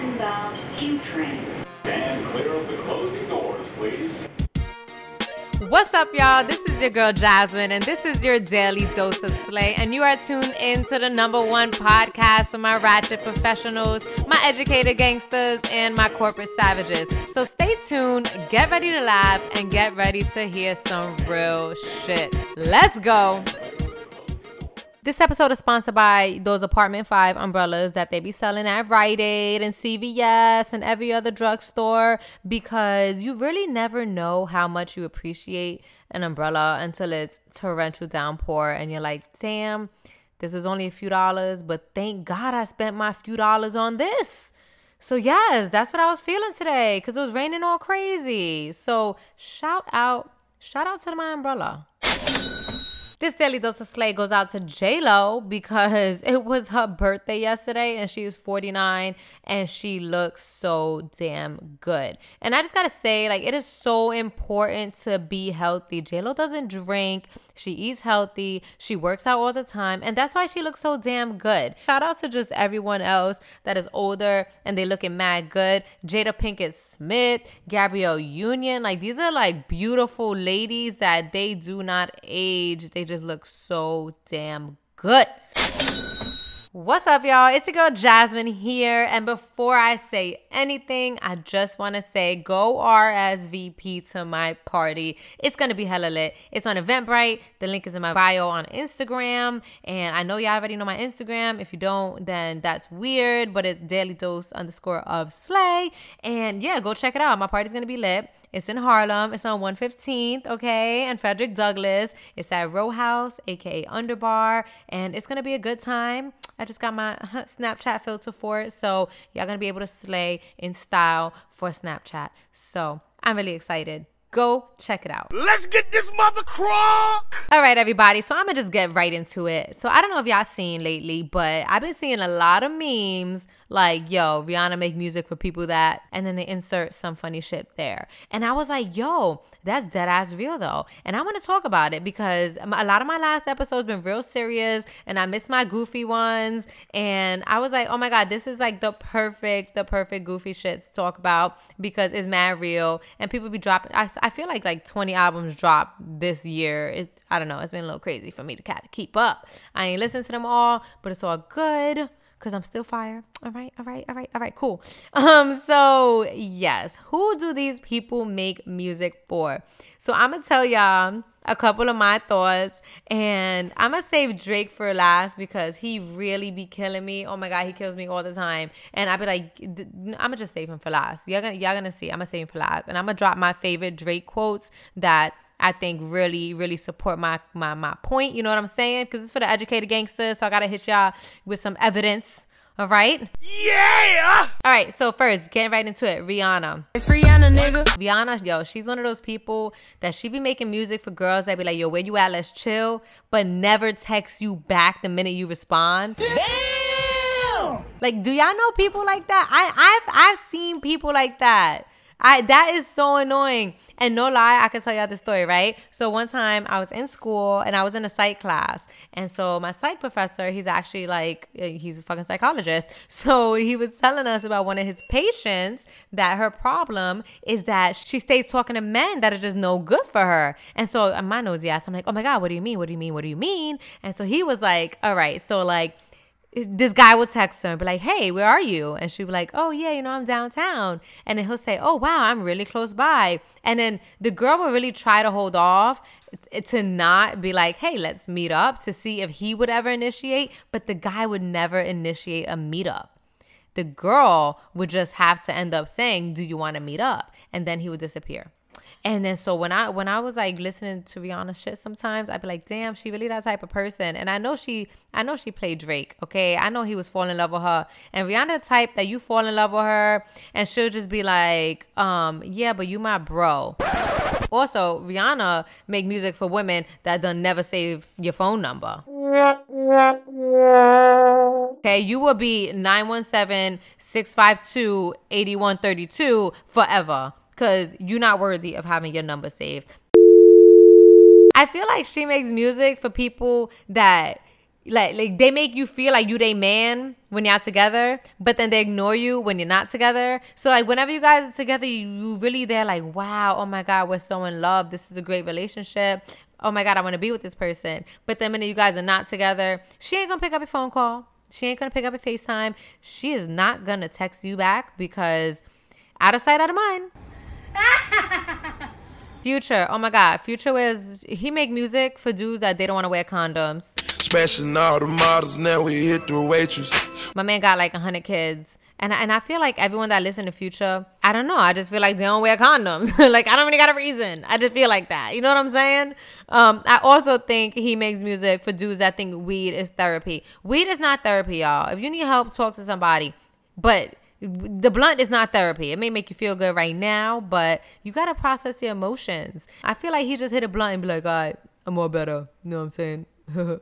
Manhattan-bound um, Q train. And clear of the closing doors, please. What's up, y'all? This is your girl Jasmine, and this is your daily dose of slay. And you are tuned in to the number one podcast for my ratchet professionals, my educated gangsters, and my corporate savages. So stay tuned, get ready to laugh, and get ready to hear some real shit. Let's go. This episode is sponsored by those Apartment 5 umbrellas that they be selling at Rite Aid and CVS and every other drugstore because you really never know how much you appreciate an umbrella until it's torrential downpour and you're like, damn, this was only a few dollars, but thank God I spent my few dollars on this. So, yes, that's what I was feeling today because it was raining all crazy. So, shout out, shout out to my umbrella. This of slay goes out to J Lo because it was her birthday yesterday and she is 49 and she looks so damn good. And I just gotta say, like, it is so important to be healthy. J Lo doesn't drink, she eats healthy, she works out all the time, and that's why she looks so damn good. Shout out to just everyone else that is older and they looking mad good. Jada Pinkett Smith, Gabrielle Union, like these are like beautiful ladies that they do not age. They just look so damn good. What's up, y'all? It's your girl Jasmine here. And before I say anything, I just want to say go RSVP to my party. It's going to be hella lit. It's on Eventbrite. The link is in my bio on Instagram. And I know y'all already know my Instagram. If you don't, then that's weird, but it's daily dose underscore of slay. And yeah, go check it out. My party's going to be lit. It's in Harlem. It's on 115th, okay? And Frederick Douglass. It's at Row House, aka Underbar. And it's to be a good time. I just got my uh-huh, Snapchat filter for it. So y'all to be able to slay in style for Snapchat. So I'm really excited. Go check it out. Let's get this mother crock. All right, everybody. So I'm gonna just get right into it. So I don't know if y'all seen lately, but I've been seeing a lot of memes like, yo, Rihanna make music for people that, and then they insert some funny shit there. And I was like, yo, that's dead ass real though. And I want to talk about it because a lot of my last episodes been real serious and I miss my goofy ones. And I was like, oh my God, this is like the perfect, the perfect goofy shit to talk about because it's mad real and people be dropping. I, I feel like like 20 albums dropped this year. It, I don't know. It's been a little crazy for me to kind of keep up. I ain't listened to them all, but it's all good because I'm still fire. All right, all right, all right, all right, cool. Um, so yes, who do these people make music for? So I'm gonna tell y'all a couple of my thoughts, and I'm gonna save Drake for last because he really be killing me. Oh my god, he kills me all the time, and I be like, I'm gonna just save him for last. Y'all gonna y'all gonna see. I'm gonna save him for last, and I'm gonna drop my favorite Drake quotes that I think really, really support my my my point. You know what I'm saying? Because it's for the educated gangsters. So I gotta hit y'all with some evidence. All right. Yeah. All right. So first, getting right into it. Rihanna. It's Rihanna, nigga. Rihanna, yo, she's one of those people that she be making music for girls that be like, yo, where you at? Let's chill, but never text you back the minute you respond. Damn. Like, do y'all know people like that? I, I've I've seen people like that. I that is so annoying. And no lie, I can tell y'all the story, right? So one time I was in school and I was in a psych class. And so my psych professor, he's actually like uh, he's a fucking psychologist. So he was telling us about one of his patients that her problem is that she stays talking to men that are just no good for her. And so my nosy ass, I'm like, oh my God, what do you mean? What do you mean? What do you mean? And so he was like, all right, so like this guy will text her and be like, "Hey, where are you?" And she'll be like, "Oh yeah, you know, I'm downtown." And then he'll say, "Oh wow, I'm really close by." And then the girl will really try to hold off to not be like, "Hey, let's meet up," to see if he would ever initiate. But the guy would never initiate a meetup. The girl would just have to end up saying, "Do you want to meet up?" And then he would disappear. And then so when I when I was like listening to Rihanna shit sometimes, I'd be like, damn, she really that type of person. And I know she I know she played Drake, okay? I know he was falling in love with her. And Rihanna type that you fall in love with her and she'll just be like, um, yeah, but you my bro. Also, Rihanna make music for women that don't never save your phone number. Okay, you will be 917-652-8132 forever because you're not worthy of having your number saved. I feel like she makes music for people that like like they make you feel like you they man when y'all together, but then they ignore you when you're not together. So like whenever you guys are together, you, really they're like, wow, oh my god, we're so in love. This is a great relationship. Oh my god, I want to be with this person. But the minute you guys are not together, she ain't gonna pick up your phone call. She ain't gonna pick up a FaceTime. She is not gonna text you back because out of sight, out of mind. Future, oh my god, Future is he make music for dudes that they don't want to wear condoms. Smashing all the models, now we hit the waitress. My man got like hundred kids. And, and I feel like everyone that listen to Future, I don't know. I just feel like they don't wear condoms. like I don't really got a reason. I just feel like that. You know what I'm saying? Um, I also think he makes music for dudes that think weed is therapy. Weed is not therapy, y'all. If you need help, talk to somebody. But the blunt is not therapy. It may make you feel good right now, but you gotta process your emotions. I feel like he just hit a blunt and be like, all right, I'm more better. You know what I'm saying?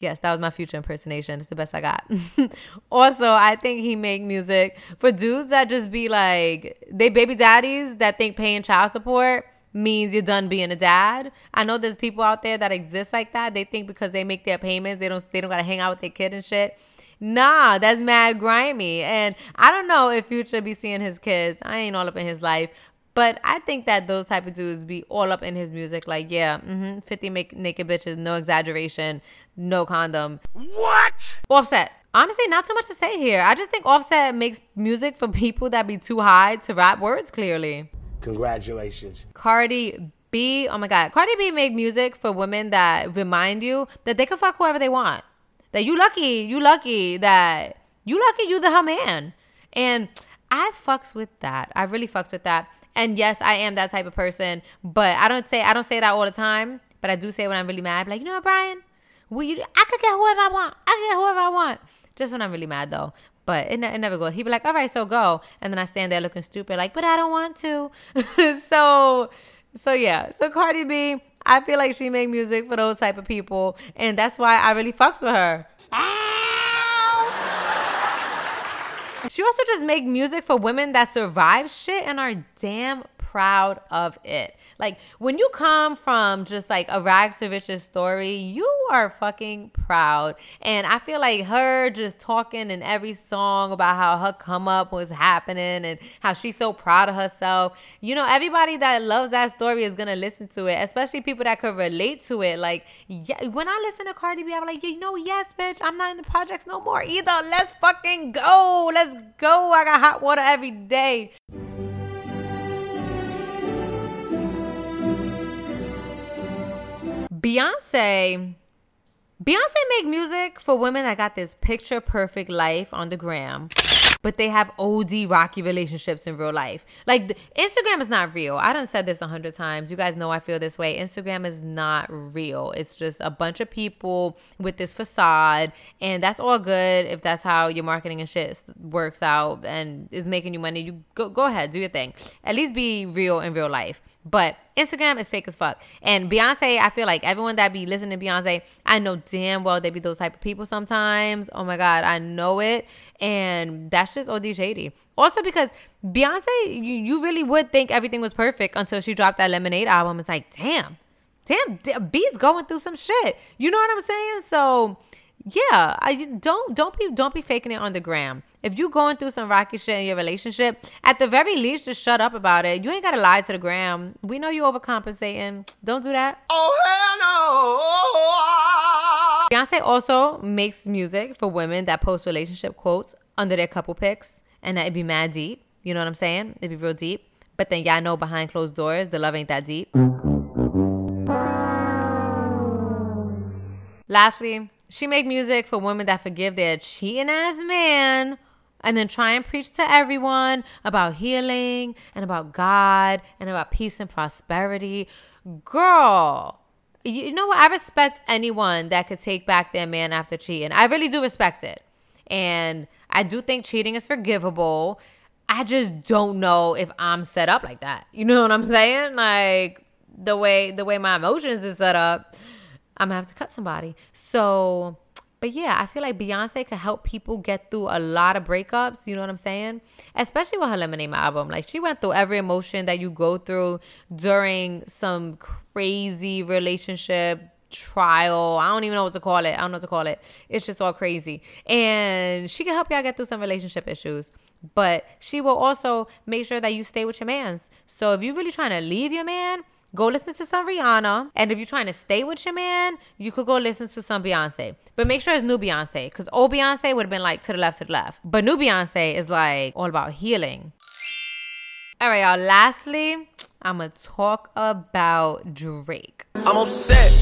Yes, that was my future impersonation. It's the best I got. also, I think he make music for dudes that just be like they baby daddies that think paying child support means you're done being a dad. I know there's people out there that exist like that. They think because they make their payments, they don't they don't gotta hang out with their kid and shit. Nah, that's mad grimy. And I don't know if Future be seeing his kids. I ain't all up in his life. But I think that those type of dudes be all up in his music. Like, yeah, mm-hmm, 50 make naked bitches, no exaggeration, no condom. What? Offset. Honestly, not too much to say here. I just think Offset makes music for people that be too high to rap words clearly. Congratulations. Cardi B, oh my God. Cardi B made music for women that remind you that they can fuck whoever they want. That you lucky, you lucky that you lucky you the her man. And I fucks with that. I really fucks with that. And yes, I am that type of person, but I don't say I don't say that all the time. But I do say when I'm really mad, like, you know what, Brian? You, I could get whoever I want. I can get whoever I want. Just when I'm really mad though. But it, it never goes. He'd be like, all right, so go. And then I stand there looking stupid, like, but I don't want to. so, so yeah. So Cardi B, I feel like she make music for those type of people. And that's why I really fucks with her. She also just make music for women that survive shit and are damn proud of it. Like when you come from just like a rags to riches story, you are fucking proud. And I feel like her just talking in every song about how her come up was happening and how she's so proud of herself. You know, everybody that loves that story is gonna listen to it, especially people that could relate to it. Like, yeah, when I listen to Cardi B, I'm like, you know, yes, bitch, I'm not in the projects no more either. Let's fucking go. Let's go. I got hot water every day. Beyonce Beyonce make music for women that got this picture perfect life on the gram, but they have OD rocky relationships in real life. Like Instagram is not real. I done said this a hundred times. You guys know I feel this way. Instagram is not real. It's just a bunch of people with this facade, and that's all good if that's how your marketing and shit works out and is making you money. You go go ahead, do your thing. At least be real in real life. But Instagram is fake as fuck. And Beyonce, I feel like everyone that be listening to Beyonce, I know damn well they be those type of people sometimes. Oh my God, I know it. And that's just OD shady. Also because Beyonce, you, you really would think everything was perfect until she dropped that Lemonade album. It's like, damn, damn, B's going through some shit. You know what I'm saying? So yeah, I don't don't be don't be faking it on the gram. If you going through some rocky shit in your relationship, at the very least, just shut up about it. You ain't gotta lie to the gram. We know you overcompensating. Don't do that. Oh, hell no. Beyonce also makes music for women that post relationship quotes under their couple pics, and that it be mad deep. You know what I'm saying? It'd be real deep. But then y'all know behind closed doors, the love ain't that deep. Mm-hmm. Lastly, she make music for women that forgive their cheating ass man and then try and preach to everyone about healing and about God and about peace and prosperity. Girl, you know what? I respect anyone that could take back their man after cheating. I really do respect it. And I do think cheating is forgivable. I just don't know if I'm set up like that. You know what I'm saying? Like the way the way my emotions is set up. I'm gonna have to cut somebody. So But yeah, I feel like Beyonce could help people get through a lot of breakups. You know what I'm saying? Especially with her Lemonade album. Like she went through every emotion that you go through during some crazy relationship trial. I don't even know what to call it. I don't know what to call it. It's just all crazy. And she can help y'all get through some relationship issues. But she will also make sure that you stay with your mans. So if you're really trying to leave your man, go listen to some Rihanna. And if you're trying to stay with your man, you could go listen to some Beyonce. But make sure it's new Beyonce. Because old Beyonce would have been like to the left, to the left. But new Beyonce is like all about healing. All right, y'all. Lastly, I'm going to talk about Drake. I'm upset.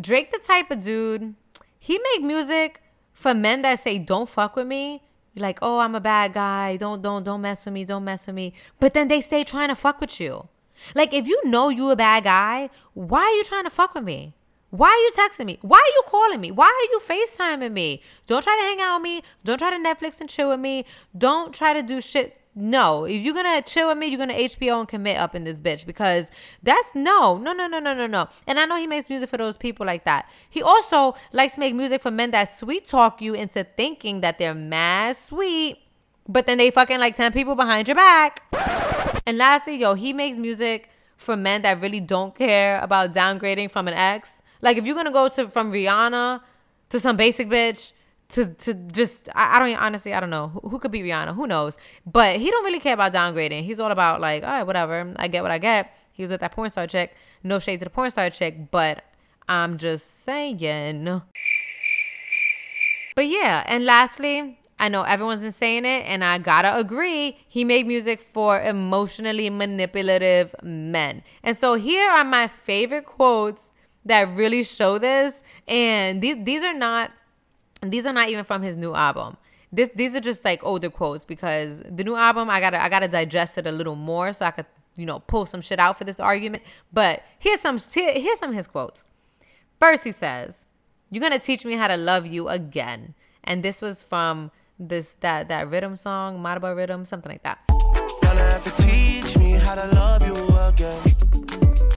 Drake, the type of dude, he make music for men that say, don't fuck with me. You're like, oh, I'm a bad guy. Don't, don't, don't mess with me. Don't mess with me. But then they stay trying to fuck with you. Like, if you know you a bad guy, why are you trying to fuck with me? Why are you texting me? Why are you calling me? Why are you FaceTiming me? Don't try to hang out with me. Don't try to Netflix and chill with me. Don't try to do shit. No, if you're gonna chill with me, you're gonna HBO and commit up in this bitch because that's no, no, no, no, no, no, no. And I know he makes music for those people like that. He also likes to make music for men that sweet talk you into thinking that they're mad sweet, but then they fucking like 10 people behind your back. And lastly, yo, he makes music for men that really don't care about downgrading from an ex. Like if you're gonna go to from Rihanna to some basic bitch to to just I, I don't honestly I don't know. Who, who, could be Rihanna? Who knows? But he don't really care about downgrading. He's all about like all right whatever. I get what I get. He was with that porn star chick. No shades to the porn star chick but I'm just saying. But yeah and lastly I know everyone's been saying it, and I gotta agree. He made music for emotionally manipulative men. And so here are my favorite quotes that really show this. And these these are not these are not even from his new album. This these are just like older quotes because the new album I gotta I gotta digest it a little more so I could you know pull some shit out for this argument. But here's some here, here's some of his quotes. First he says, "You're gonna teach me how to love you again," and this was from this that that rhythm song, Marba rhythm, something like that. Gonna have to teach me how to love you again.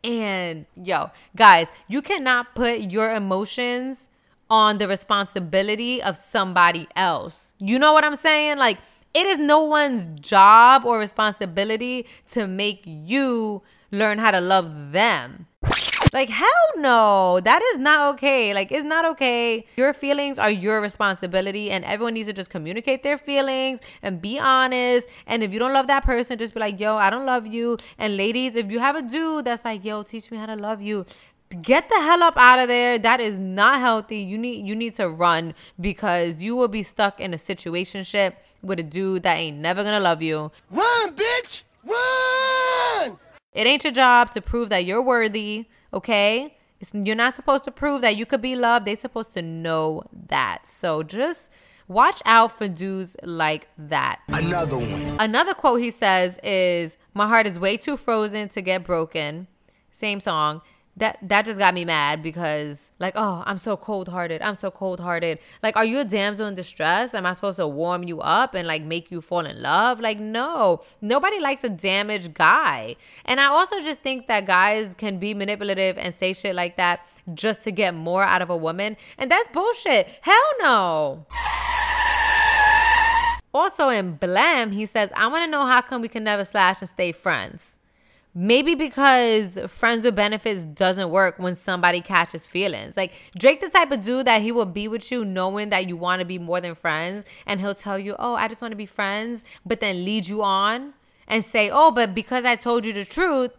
And yo, guys, you cannot put your emotions on the responsibility of somebody else. You know what I'm saying? Like it is no one's job or responsibility to make you learn how to love them. Like, hell no, that is not okay. Like, it's not okay. Your feelings are your responsibility, and everyone needs to just communicate their feelings and be honest. And if you don't love that person, just be like, yo, I don't love you. And ladies, if you have a dude that's like, yo, teach me how to love you, get the hell up out of there that is not healthy you need you need to run because you will be stuck in a situationship with a dude that ain't never gonna love you Run, bitch! Run! it ain't your job to prove that you're worthy okay? It's, you're not supposed to prove that you could be loved. They're supposed to know that. So just watch out for dudes like that. Another one. another quote he says is my heart is way too frozen to get broken. Same song that that just got me mad because like oh i'm so cold-hearted i'm so cold-hearted. Like are you a damsel in distress? Am i supposed to warm you up and like make you fall in love? Like no. Nobody likes a damaged guy. And i also just think that guys can be manipulative and say shit like that just to get more out of a woman. And that's bullshit. Hell no. Also in Blem he says i want to know how come we can never slash and stay friends Maybe because friends with benefits doesn't work when somebody catches feelings. Like Drake, the type of dude that he will be with you knowing that you want to be more than friends, and he'll tell you, "Oh, I just want to be friends," but then lead you on and say, "Oh, but because I told you the truth,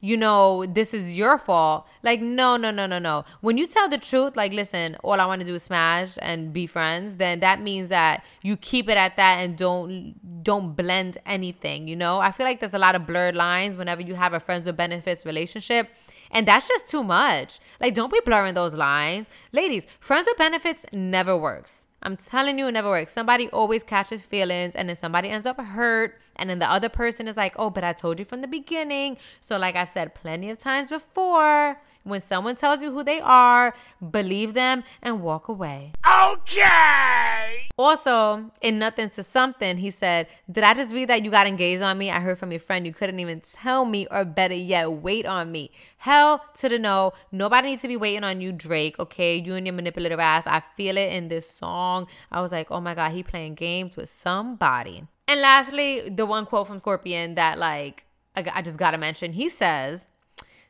you know, this is your fault." Like, no, no, no, no, no. When you tell the truth, like, listen, all I want to do is smash and be friends, then that means that you keep it at that and don't don't blend anything, you know? I feel like there's a lot of blurred lines whenever you have a friends with benefits relationship. And that's just too much. Like, don't be blurring those lines. Ladies, friends with benefits never works. I'm telling you, it never works. Somebody always catches feelings and then somebody ends up hurt. And then the other person is like, oh, but I told you from the beginning. So, like I've said plenty of times before, When someone tells you who they are, believe them and walk away. Okay. Also, in Nothing to Something, he said, Did I just read that you got engaged on me? I heard from your friend you couldn't even tell me, or better yet, wait on me. Hell to the no. Nobody needs to be waiting on you, Drake, okay? You and your manipulative ass. I feel it in this song. I was like, Oh my God, he playing games with somebody. And lastly, the one quote from Scorpion that, like, I, I just gotta mention. He says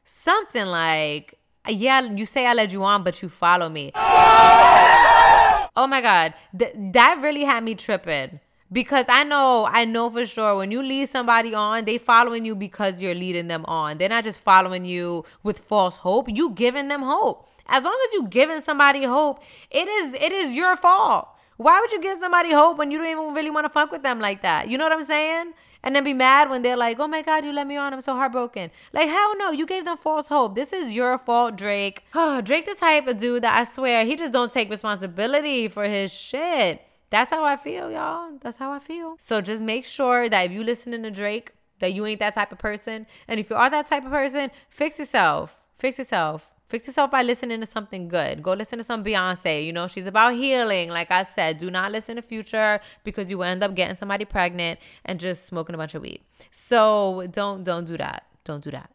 something like, Yeah, you say I led you on, but you follow me. Oh my God. Th- that really had me tripping. Because I know, I know for sure when you lead somebody on, they following you because you're leading them on. They're not just following you with false hope. You giving them hope. As long as you giving somebody hope, it is it is your fault. Why would you give somebody hope when you don't even really want to fuck with them like that? You know what I'm saying? And then be mad when they're like, oh my God, you let me on. I'm so heartbroken. Like, hell no, you gave them false hope. This is your fault, Drake. Drake, the type of dude that I swear he just don't take responsibility for his shit. That's how I feel, y'all. That's how I feel. So just make sure that if you listening to Drake, that you ain't that type of person. And if you are that type of person, fix yourself. Fix yourself. Fix yourself by listening to something good. Go listen to some Beyonce. You know, she's about healing. Like I said, do not listen to Future because you will end up getting somebody pregnant and just smoking a bunch of weed. So don't don't do that. Don't do that.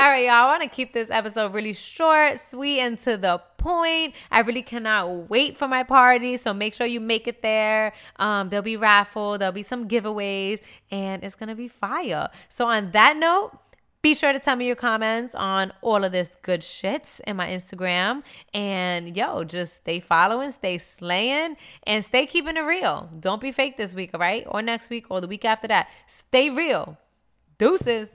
All right, y'all. I want to keep this episode really short, sweet, and to the point. I really cannot wait for my party. So make sure you make it there. Um, there'll be raffle, there'll be some giveaways, and it's gonna be fire. So on that note, be sure to tell me your comments on all of this good shit in my Instagram. And yo, just stay following, stay slaying, and stay keeping it real. Don't be fake this week, all right? Or next week or the week after that. Stay real. Deuces.